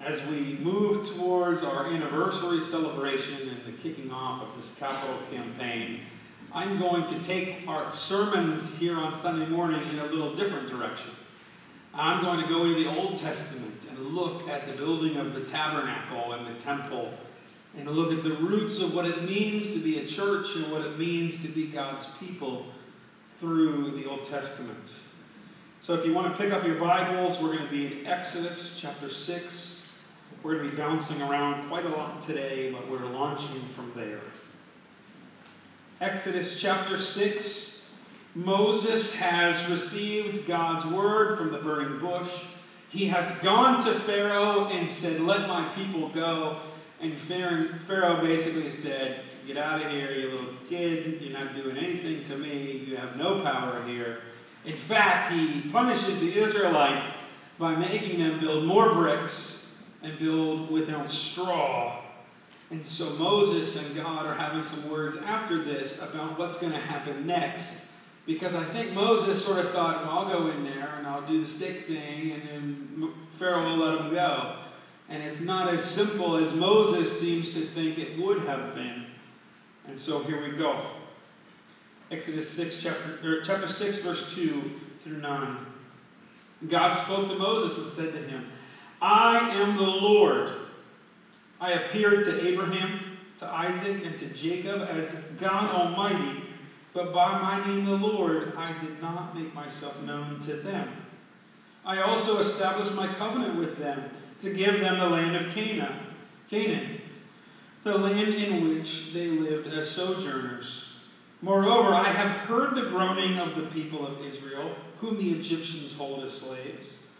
as we move towards our anniversary celebration and the kicking off of this capital campaign, I'm going to take our sermons here on Sunday morning in a little different direction. I'm going to go into the Old Testament and look at the building of the tabernacle and the temple and look at the roots of what it means to be a church and what it means to be God's people through the Old Testament. So if you want to pick up your Bibles, we're going to be in Exodus chapter 6. We're going to be bouncing around quite a lot today, but we're launching from there. Exodus chapter 6. Moses has received God's word from the burning bush. He has gone to Pharaoh and said, Let my people go. And Pharaoh basically said, Get out of here, you little kid. You're not doing anything to me. You have no power here. In fact, he punishes the Israelites by making them build more bricks and build without straw. And so Moses and God are having some words after this about what's going to happen next. Because I think Moses sort of thought, well, I'll go in there and I'll do the stick thing, and then Pharaoh will let him go. And it's not as simple as Moses seems to think it would have been. And so here we go. Exodus 6, chapter, chapter 6, verse 2 through 9. God spoke to Moses and said to him, I am the Lord. I appeared to Abraham, to Isaac, and to Jacob as God Almighty, but by my name the Lord I did not make myself known to them. I also established my covenant with them to give them the land of Canaan, Canaan, the land in which they lived as sojourners. Moreover, I have heard the groaning of the people of Israel, whom the Egyptians hold as slaves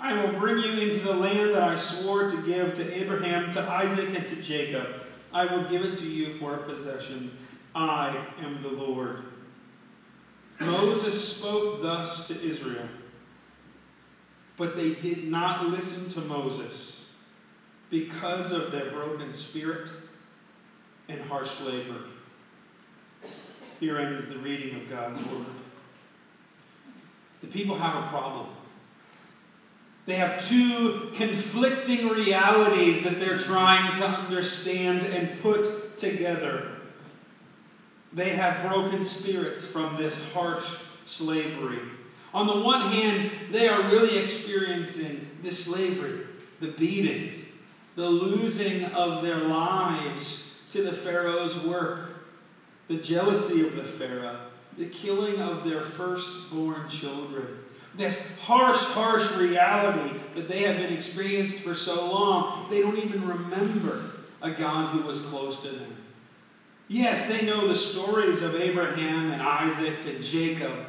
I will bring you into the land that I swore to give to Abraham, to Isaac, and to Jacob. I will give it to you for a possession. I am the Lord. Moses spoke thus to Israel, but they did not listen to Moses because of their broken spirit and harsh slavery. Here ends the reading of God's word. The people have a problem. They have two conflicting realities that they're trying to understand and put together. They have broken spirits from this harsh slavery. On the one hand, they are really experiencing the slavery, the beatings, the losing of their lives to the Pharaoh's work, the jealousy of the Pharaoh, the killing of their firstborn children this harsh, harsh reality that they have been experienced for so long, they don't even remember a God who was close to them. Yes, they know the stories of Abraham and Isaac and Jacob.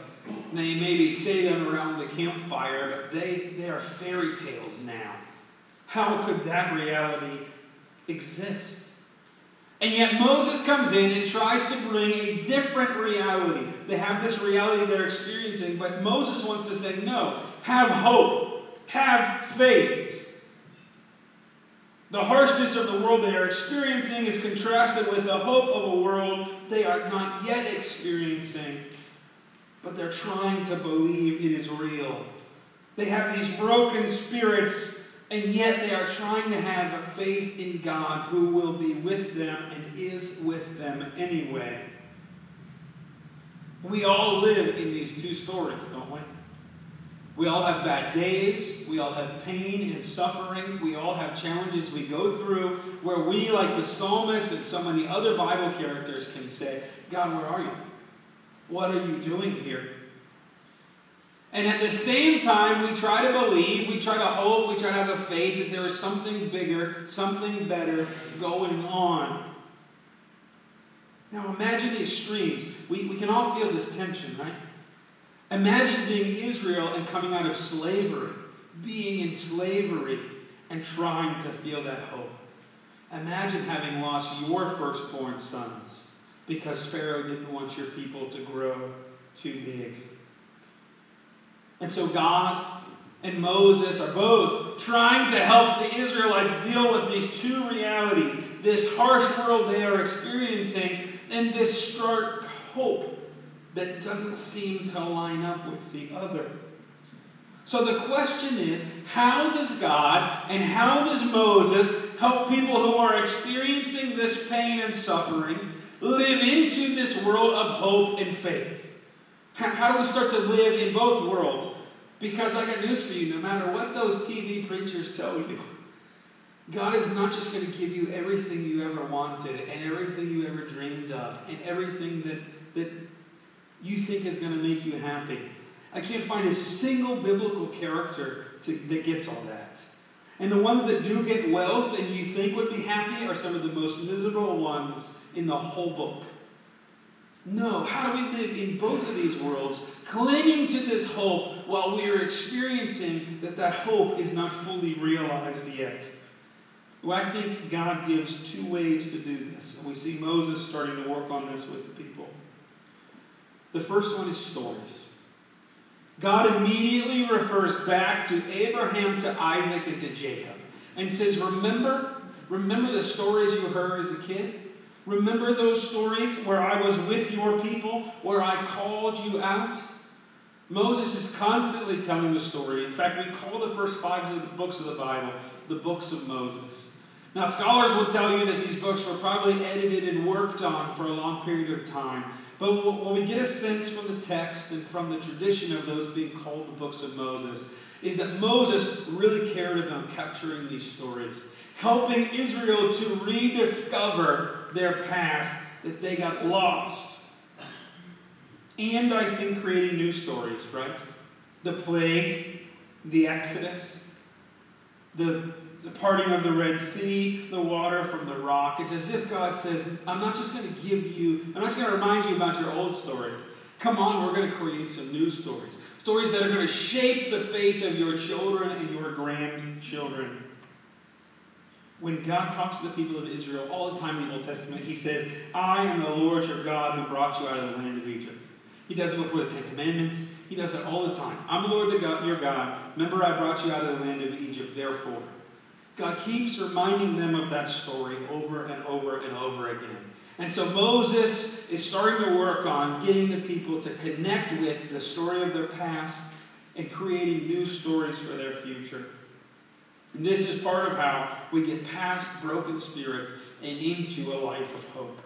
They maybe say them around the campfire, but they, they are fairy tales now. How could that reality exist? And yet Moses comes in and tries to bring a different reality. They have this reality they're experiencing, but Moses wants to say, no, have hope, have faith. The harshness of the world they are experiencing is contrasted with the hope of a world they are not yet experiencing, but they're trying to believe it is real. They have these broken spirits and yet they are trying to have a faith in God who will be with them and is with them anyway. We all live in these two stories, don't we? We all have bad days. We all have pain and suffering. We all have challenges we go through where we, like the psalmist and so many other Bible characters, can say, God, where are you? What are you doing here? And at the same time, we try to believe, we try to hope, we try to have a faith that there is something bigger, something better going on. Now imagine the extremes. We, we can all feel this tension, right? Imagine being Israel and coming out of slavery, being in slavery, and trying to feel that hope. Imagine having lost your firstborn sons because Pharaoh didn't want your people to grow too big. And so God and Moses are both trying to help the Israelites deal with these two realities this harsh world they are experiencing and this stark hope that doesn't seem to line up with the other. So the question is how does God and how does Moses help people who are experiencing this pain and suffering live into this world of hope and faith? How do we start to live in both worlds? Because I got news for you no matter what those TV preachers tell you, God is not just going to give you everything you ever wanted and everything you ever dreamed of and everything that, that you think is going to make you happy. I can't find a single biblical character to, that gets all that. And the ones that do get wealth and you think would be happy are some of the most miserable ones in the whole book. No, how do we live in both of these worlds, clinging to this hope while we are experiencing that that hope is not fully realized yet? Well, I think God gives two ways to do this, and we see Moses starting to work on this with the people. The first one is stories. God immediately refers back to Abraham, to Isaac, and to Jacob, and says, Remember, remember the stories you heard as a kid? Remember those stories where I was with your people, where I called you out? Moses is constantly telling the story. In fact, we call the first five of the books of the Bible the books of Moses. Now, scholars will tell you that these books were probably edited and worked on for a long period of time. But what we get a sense from the text and from the tradition of those being called the books of Moses, is that Moses really cared about capturing these stories, helping Israel to rediscover their past, that they got lost. And I think creating new stories, right? The plague, the Exodus, the, the parting of the Red Sea, the water from the rock. It's as if God says, I'm not just going to give you, I'm not just going to remind you about your old stories. Come on, we're going to create some new stories. Stories that are going to shape the faith of your children and your grandchildren when God talks to the people of Israel all the time in the Old Testament, he says, I am the Lord your God who brought you out of the land of Egypt. He does it before the Ten Commandments. He does it all the time. I'm the Lord the God, your God. Remember, I brought you out of the land of Egypt, therefore. God keeps reminding them of that story over and over and over again. And so Moses is starting to work on getting the people to connect with the story of their past and creating new stories for their future. And this is part of how we get past broken spirits and into a life of hope.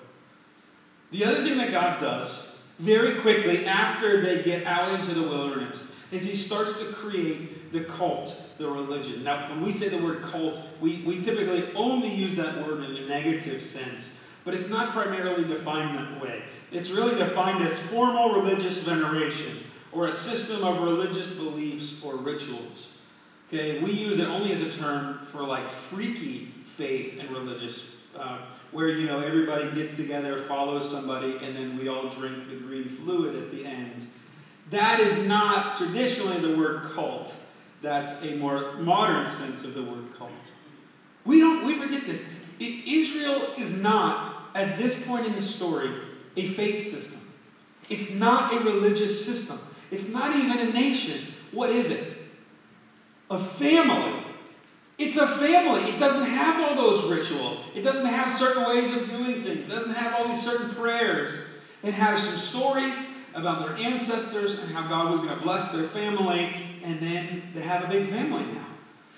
The other thing that God does very quickly after they get out into the wilderness is he starts to create the cult, the religion. Now, when we say the word cult, we, we typically only use that word in a negative sense, but it's not primarily defined that way. It's really defined as formal religious veneration or a system of religious beliefs or rituals. Okay, we use it only as a term for like freaky faith and religious, uh, where you know everybody gets together, follows somebody, and then we all drink the green fluid at the end. That is not traditionally the word cult. That's a more modern sense of the word cult. We don't we forget this. Israel is not at this point in the story a faith system. It's not a religious system. It's not even a nation. What is it? A family. It's a family. It doesn't have all those rituals. It doesn't have certain ways of doing things. It doesn't have all these certain prayers. It has some stories about their ancestors and how God was going to bless their family, and then they have a big family now.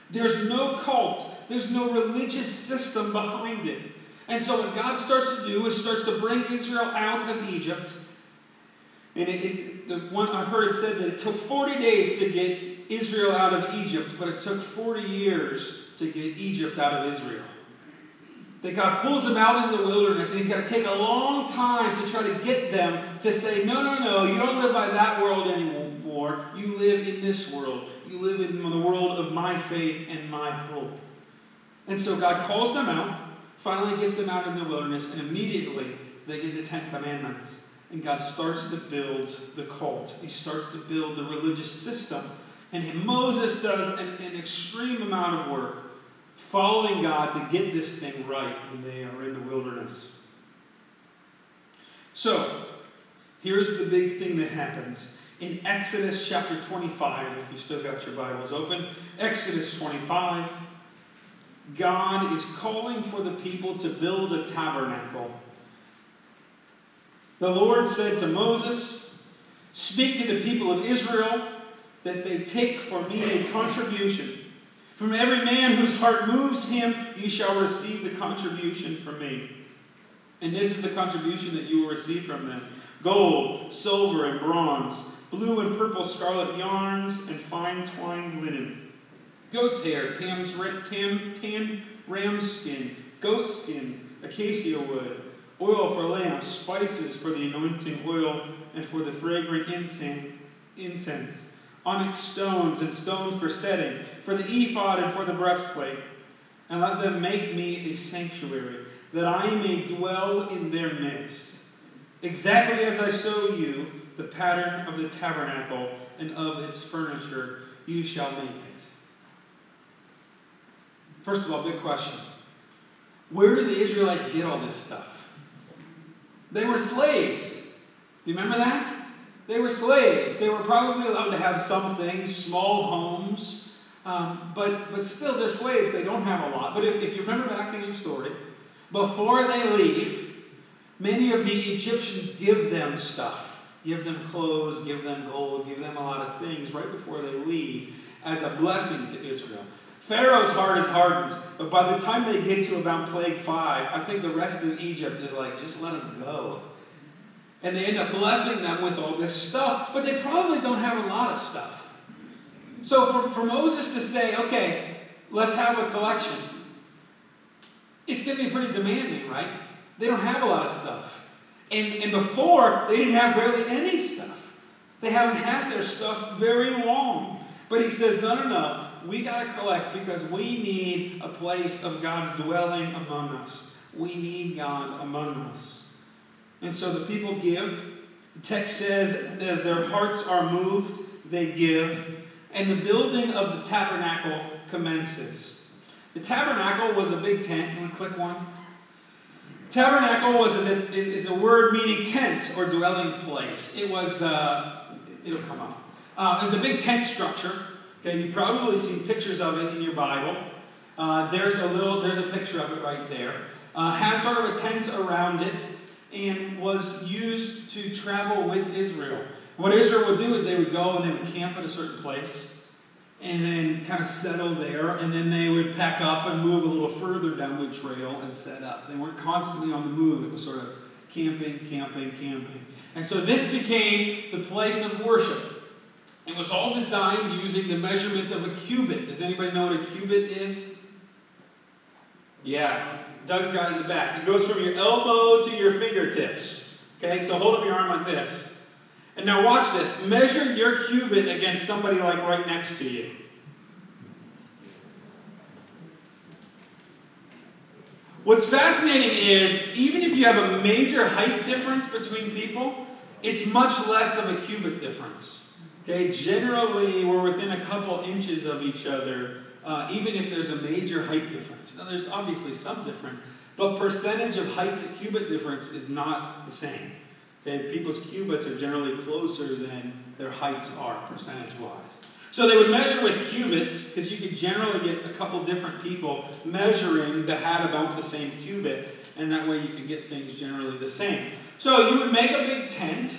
There's no cult, there's no religious system behind it. And so, what God starts to do is starts to bring Israel out of Egypt. And it, it, the one I've heard it said that it took 40 days to get Israel out of Egypt, but it took 40 years to get Egypt out of Israel. That God pulls them out in the wilderness, and He's got to take a long time to try to get them to say, No, no, no, you don't live by that world anymore. You live in this world. You live in the world of my faith and my hope. And so God calls them out, finally gets them out in the wilderness, and immediately they get the Ten Commandments. And God starts to build the cult. He starts to build the religious system and Moses does an, an extreme amount of work following God to get this thing right when they are in the wilderness. So, here's the big thing that happens. In Exodus chapter 25, if you still got your Bibles open, Exodus 25, God is calling for the people to build a tabernacle. The Lord said to Moses, Speak to the people of Israel that they take for me a contribution. From every man whose heart moves him, you shall receive the contribution from me. And this is the contribution that you will receive from them gold, silver, and bronze, blue and purple scarlet yarns, and fine twined linen, goat's hair, tam's, tam, tam ram's skin, goat skins, acacia wood, oil for lamps, spices for the anointing oil, and for the fragrant incense, onyx stones and stones for setting, for the ephod and for the breastplate. And let them make me a sanctuary that I may dwell in their midst. Exactly as I show you the pattern of the tabernacle and of its furniture, you shall make it. First of all, big question. Where did the Israelites get all this stuff? They were slaves. Do you remember that? They were slaves. They were probably allowed to have some things, small homes, um, but, but still, they're slaves. They don't have a lot. But if, if you remember back in your story, before they leave, many of the Egyptians give them stuff. Give them clothes, give them gold, give them a lot of things right before they leave as a blessing to Israel. Pharaoh's heart is hardened, but by the time they get to about plague five, I think the rest of Egypt is like, just let them go. And they end up blessing them with all this stuff, but they probably don't have a lot of stuff. So for, for Moses to say, okay, let's have a collection, it's going to be pretty demanding, right? They don't have a lot of stuff. And, and before, they didn't have barely any stuff. They haven't had their stuff very long. But he says, no, no, no. We got to collect because we need a place of God's dwelling among us. We need God among us. And so the people give. The text says, as their hearts are moved, they give. And the building of the tabernacle commences. The tabernacle was a big tent. You click one? Tabernacle was a, is a word meaning tent or dwelling place. It was, uh, it'll come up. Uh, it was a big tent structure. Okay, you've probably seen pictures of it in your Bible. Uh, there's a little, there's a picture of it right there. Uh, had sort of a tent around it and was used to travel with Israel. What Israel would do is they would go and they would camp at a certain place and then kind of settle there, and then they would pack up and move a little further down the trail and set up. They weren't constantly on the move, it was sort of camping, camping, camping. And so this became the place of worship. It was all designed using the measurement of a cubit. Does anybody know what a cubit is? Yeah, Doug's got in the back. It goes from your elbow to your fingertips. Okay, so hold up your arm like this. And now watch this. Measure your cubit against somebody like right next to you. What's fascinating is even if you have a major height difference between people, it's much less of a cubit difference. Okay, generally we're within a couple inches of each other, uh, even if there's a major height difference. Now there's obviously some difference, but percentage of height to cubit difference is not the same. Okay, people's cubits are generally closer than their heights are percentage-wise. So they would measure with cubits because you could generally get a couple different people measuring that had about the same cubit, and that way you could get things generally the same. So you would make a big tent.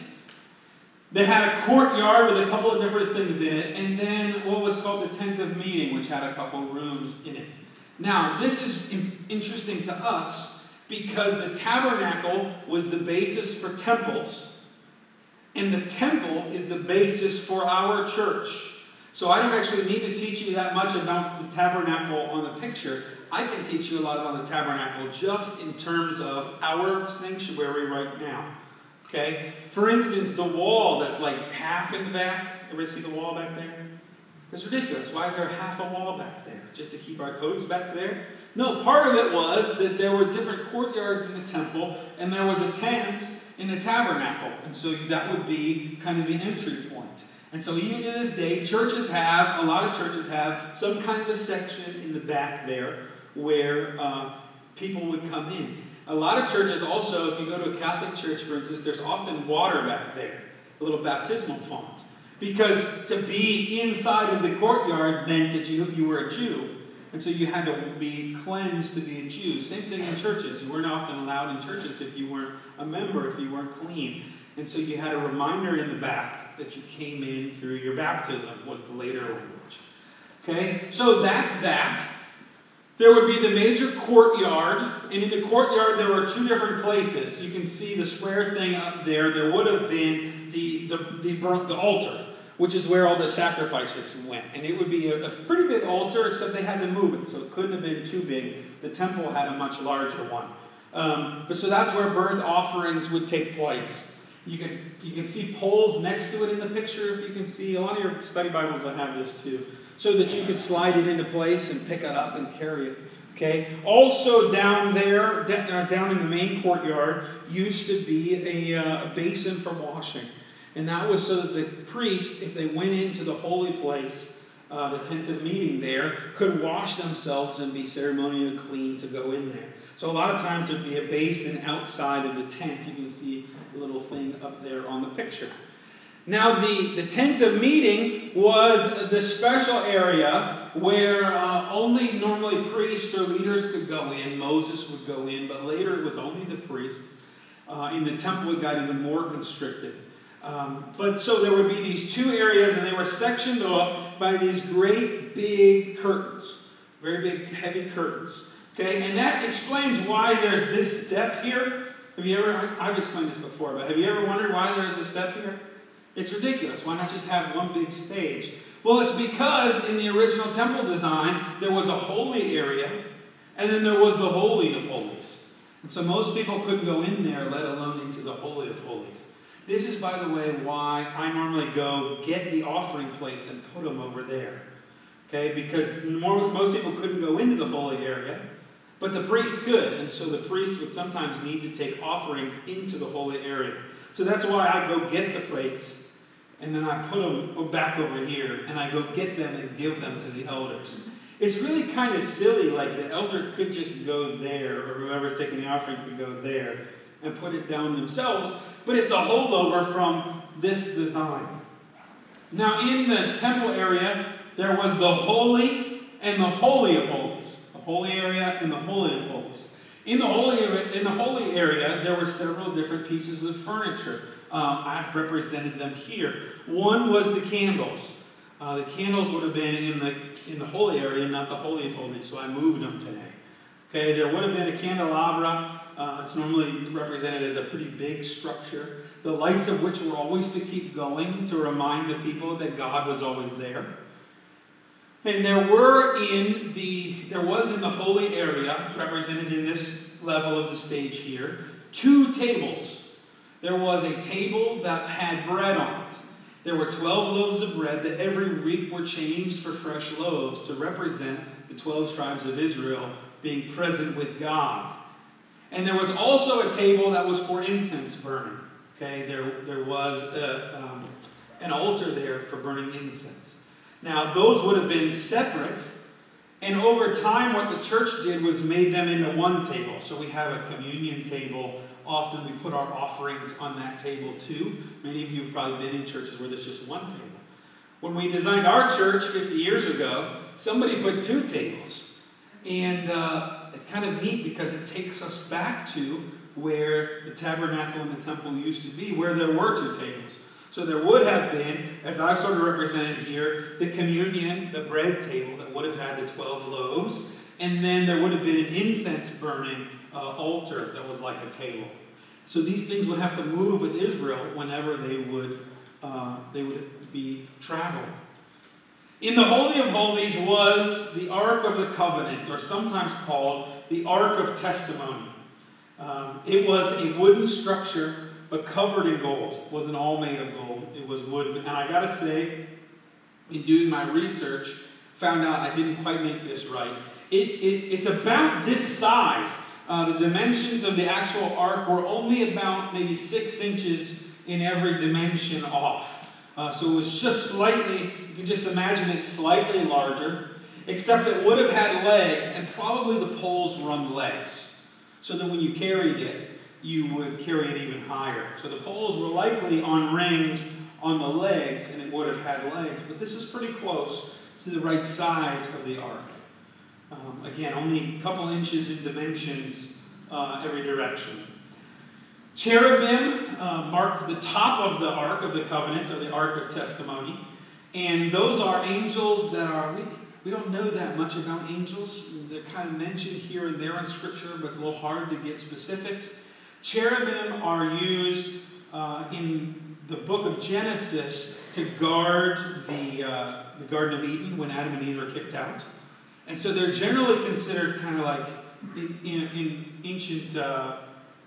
They had a courtyard with a couple of different things in it, and then what was called the tent of meeting, which had a couple rooms in it. Now, this is interesting to us because the tabernacle was the basis for temples, and the temple is the basis for our church. So I don't actually need to teach you that much about the tabernacle on the picture. I can teach you a lot about the tabernacle just in terms of our sanctuary right now. Okay? For instance, the wall that's like half in the back. Ever see the wall back there? It's ridiculous. Why is there half a wall back there? Just to keep our coats back there? No, part of it was that there were different courtyards in the temple, and there was a tent in the tabernacle. And so that would be kind of the entry point. And so even to this day, churches have, a lot of churches have, some kind of a section in the back there where uh, people would come in. A lot of churches also, if you go to a Catholic church, for instance, there's often water back there, a little baptismal font. Because to be inside of the courtyard meant that you, you were a Jew. And so you had to be cleansed to be a Jew. Same thing in churches. You weren't often allowed in churches if you weren't a member, if you weren't clean. And so you had a reminder in the back that you came in through your baptism, was the later language. Okay? So that's that. There would be the major courtyard, and in the courtyard there were two different places. You can see the square thing up there. There would have been the, the, the, the altar, which is where all the sacrifices went. And it would be a, a pretty big altar, except they had to move it, so it couldn't have been too big. The temple had a much larger one. Um, but so that's where burnt offerings would take place. You can, you can see poles next to it in the picture, if you can see. A lot of your study Bibles will have this too so that you could slide it into place and pick it up and carry it. Okay. Also down there, uh, down in the main courtyard, used to be a, uh, a basin for washing, and that was so that the priests, if they went into the holy place, uh, the tent of meeting there, could wash themselves and be ceremonially clean to go in there. So a lot of times there'd be a basin outside of the tent. You can see a little thing up there on the picture. Now, the, the tent of meeting was the special area where uh, only normally priests or leaders could go in. Moses would go in, but later it was only the priests. Uh, in the temple, it got even more constricted. Um, but so there would be these two areas, and they were sectioned off by these great big curtains, very big, heavy curtains. Okay, and that explains why there's this step here. Have you ever? I've explained this before, but have you ever wondered why there's a step here? It's ridiculous. Why not just have one big stage? Well, it's because in the original temple design, there was a holy area, and then there was the Holy of Holies. And so most people couldn't go in there, let alone into the Holy of Holies. This is, by the way, why I normally go get the offering plates and put them over there. Okay, because more, most people couldn't go into the holy area, but the priest could. And so the priest would sometimes need to take offerings into the holy area. So that's why I go get the plates and then I put them back over here, and I go get them and give them to the elders. It's really kind of silly, like the elder could just go there, or whoever's taking the offering could go there and put it down themselves, but it's a holdover from this design. Now, in the temple area, there was the holy and the holy of holies. The holy area and the holy of holies. In the holy, in the holy area, there were several different pieces of furniture. Um, I've represented them here. One was the candles. Uh, the candles would have been in the in the holy area, not the holy of holies, so I moved them today. Okay, there would have been a candelabra. Uh, it's normally represented as a pretty big structure. The lights of which were always to keep going to remind the people that God was always there. And there were in the there was in the holy area, represented in this level of the stage here, two tables there was a table that had bread on it. There were 12 loaves of bread that every week were changed for fresh loaves to represent the 12 tribes of Israel being present with God. And there was also a table that was for incense burning. Okay, there, there was a, um, an altar there for burning incense. Now, those would have been separate. And over time, what the church did was made them into one table. So we have a communion table often we put our offerings on that table too. Many of you have probably been in churches where there's just one table. When we designed our church 50 years ago, somebody put two tables. And uh, it's kind of neat because it takes us back to where the tabernacle and the temple used to be, where there were two tables. So there would have been, as I've sort of represented here, the communion, the bread table that would have had the 12 loaves. And then there would have been an incense burning uh, altar that was like a table. So these things would have to move with Israel whenever they would, uh, they would be traveling. In the Holy of Holies was the Ark of the Covenant, or sometimes called the Ark of Testimony. Um, it was a wooden structure, but covered in gold. It wasn't all made of gold. It was wooden. And I gotta say, in doing my research, found out I didn't quite make this right. It, it, it's about this size. Uh, the dimensions of the actual ark were only about maybe six inches in every dimension off. Uh, so it was just slightly, you can just imagine it slightly larger. except it would have had legs, and probably the poles were on the legs. So that when you carried it, you would carry it even higher. So the poles were likely on rings on the legs, and it would have had legs. But this is pretty close to the right size of the ark. Um, again, only a couple inches in dimensions uh, every direction. Cherubim uh, marked the top of the Ark of the Covenant, or the Ark of Testimony. And those are angels that are, we, we don't know that much about angels. They're kind of mentioned here and there in Scripture, but it's a little hard to get specifics. Cherubim are used uh, in the book of Genesis to guard the, uh, the Garden of Eden when Adam and Eve are kicked out. And so they're generally considered kind of like in, in, in ancient uh,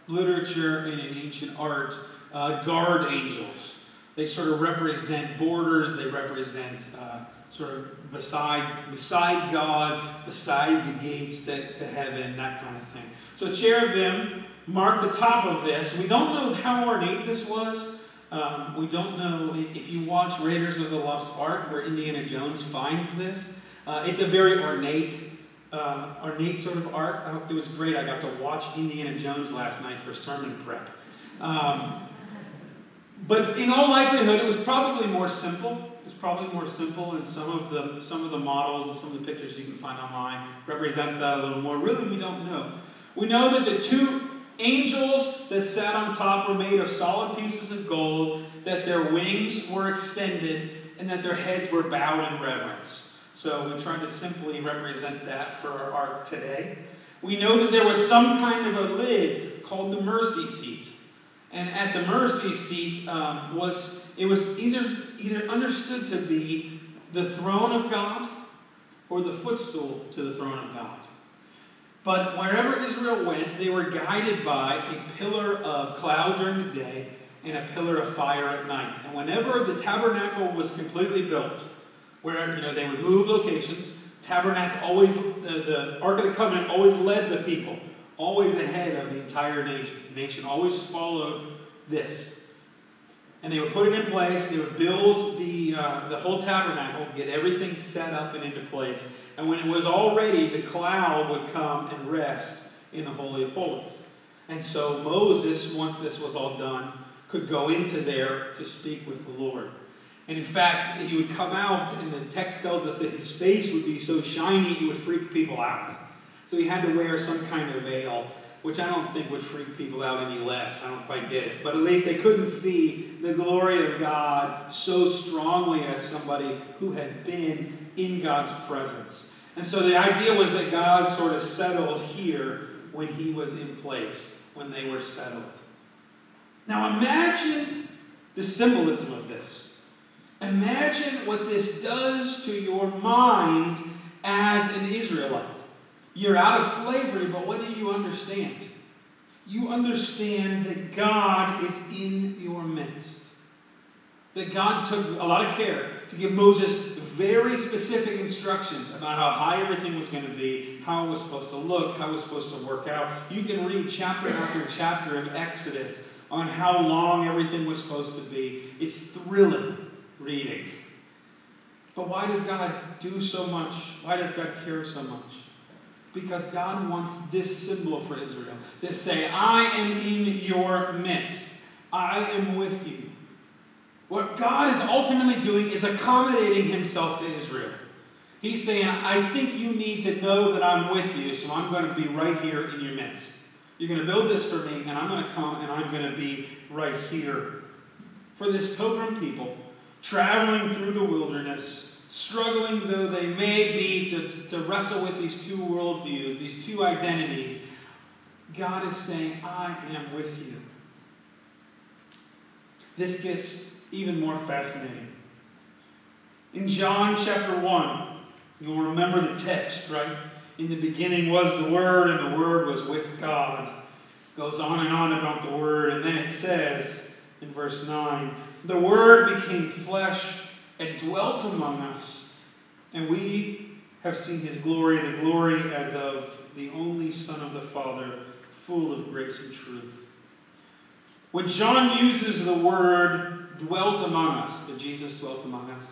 literature and in ancient art, uh, guard angels. They sort of represent borders, they represent uh, sort of beside, beside God, beside the gates to, to heaven, that kind of thing. So cherubim mark the top of this. We don't know how ornate this was. Um, we don't know if you watch Raiders of the Lost Ark, where Indiana Jones finds this. Uh, it's a very ornate uh, ornate sort of art. it was great. I got to watch Indiana Jones last night for sermon prep. Um, but in all likelihood, it was probably more simple. It was probably more simple, and some of the some of the models and some of the pictures you can find online represent that a little more. Really, we don't know. We know that the two angels that sat on top were made of solid pieces of gold, that their wings were extended, and that their heads were bowed in reverence. So we try to simply represent that for our ark today. We know that there was some kind of a lid called the mercy seat. And at the mercy seat um, was it was either either understood to be the throne of God or the footstool to the throne of God. But wherever Israel went, they were guided by a pillar of cloud during the day and a pillar of fire at night. And whenever the tabernacle was completely built, where you know they would move locations. Tabernacle always the, the Ark of the Covenant always led the people, always ahead of the entire nation. Nation always followed this. And they would put it in place, they would build the, uh, the whole tabernacle, get everything set up and into place. And when it was all ready, the cloud would come and rest in the Holy of Holies. And so Moses, once this was all done, could go into there to speak with the Lord. And in fact, he would come out, and the text tells us that his face would be so shiny he would freak people out. So he had to wear some kind of veil, which I don't think would freak people out any less. I don't quite get it. But at least they couldn't see the glory of God so strongly as somebody who had been in God's presence. And so the idea was that God sort of settled here when he was in place, when they were settled. Now imagine the symbolism of this. Imagine what this does to your mind as an Israelite. You're out of slavery, but what do you understand? You understand that God is in your midst. That God took a lot of care to give Moses very specific instructions about how high everything was going to be, how it was supposed to look, how it was supposed to work out. You can read chapter after chapter of Exodus on how long everything was supposed to be. It's thrilling reading. But why does God do so much? Why does God care so much? Because God wants this symbol for Israel to say, I am in your midst. I am with you. What God is ultimately doing is accommodating himself to Israel. He's saying, I think you need to know that I'm with you, so I'm going to be right here in your midst. You're going to build this for me, and I'm going to come and I'm going to be right here. For this pilgrim people, traveling through the wilderness, struggling though they may be to, to wrestle with these two worldviews, these two identities, God is saying, I am with you. This gets even more fascinating. In John chapter 1, you'll remember the text, right? In the beginning was the Word, and the Word was with God. Goes on and on about the Word, and then it says in verse 9, the Word became flesh and dwelt among us, and we have seen his glory, the glory as of the only Son of the Father, full of grace and truth. When John uses the word dwelt among us, that Jesus dwelt among us,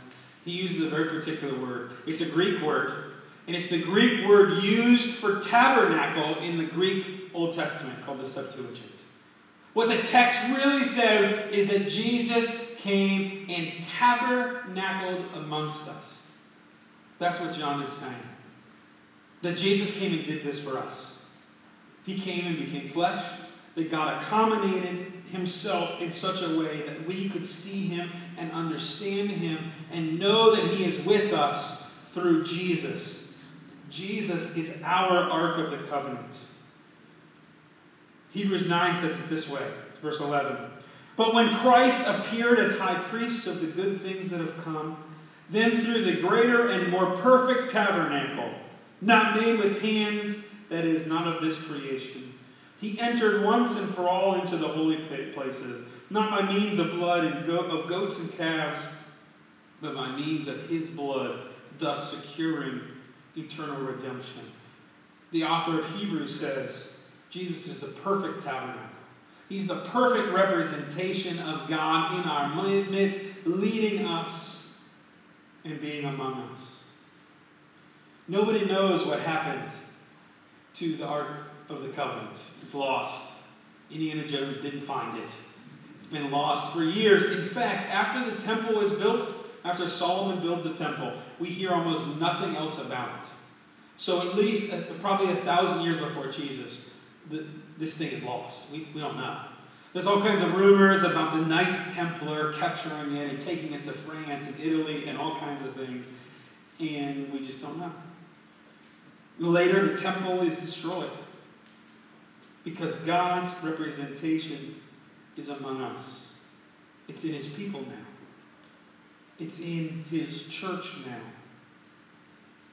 he uses a very particular word. It's a Greek word, And it's the Greek word used for tabernacle in the Greek Old Testament called the Septuagint. What the text really says is that Jesus came and tabernacled amongst us. That's what John is saying. That Jesus came and did this for us. He came and became flesh, that God accommodated himself in such a way that we could see him and understand him and know that he is with us through Jesus. Jesus is our Ark of the Covenant. Hebrews 9 says it this way, verse 11. But when Christ appeared as high priest of the good things that have come, then through the greater and more perfect tabernacle, not made with hands, that is, not of this creation, he entered once and for all into the holy places, not by means of blood and go- of goats and calves, but by means of his blood, thus securing eternal redemption. The author of Hebrews says Jesus is the perfect tabernacle. He's the perfect representation of God in our midst, leading us and being among us. Nobody knows what happened to the Ark of the Covenant. It's lost. Indiana Jones didn't find it. It's been lost for years. In fact, after the temple was built, after Solomon built the temple, we hear almost nothing else about it. So at least, uh, probably a thousand years before Jesus, this thing is lost. We, we don't know. There's all kinds of rumors about the Knights Templar capturing it and taking it to France and Italy and all kinds of things. And we just don't know. Later, the temple is destroyed because God's representation is among us. It's in his people now. It's in his church now.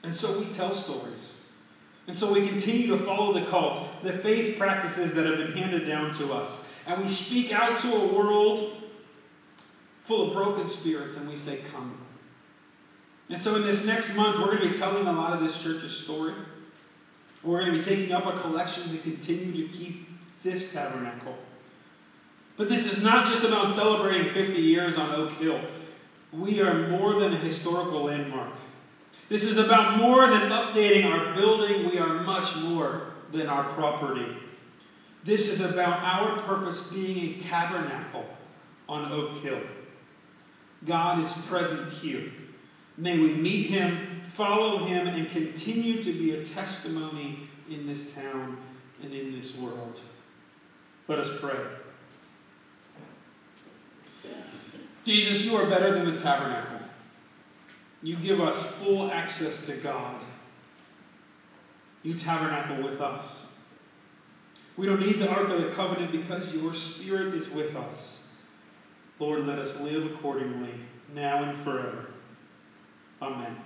And so we tell stories. And so we continue to follow the cult, the faith practices that have been handed down to us. And we speak out to a world full of broken spirits and we say, Come. And so in this next month, we're going to be telling a lot of this church's story. We're going to be taking up a collection to continue to keep this tabernacle. But this is not just about celebrating 50 years on Oak Hill. We are more than a historical landmark. This is about more than updating our building. We are much more than our property. This is about our purpose being a tabernacle on Oak Hill. God is present here. May we meet him, follow him, and continue to be a testimony in this town and in this world. Let us pray. Jesus, you are better than the tabernacle. You give us full access to God. You tabernacle with us. We don't need the Ark of the Covenant because your Spirit is with us. Lord, let us live accordingly, now and forever. Amen.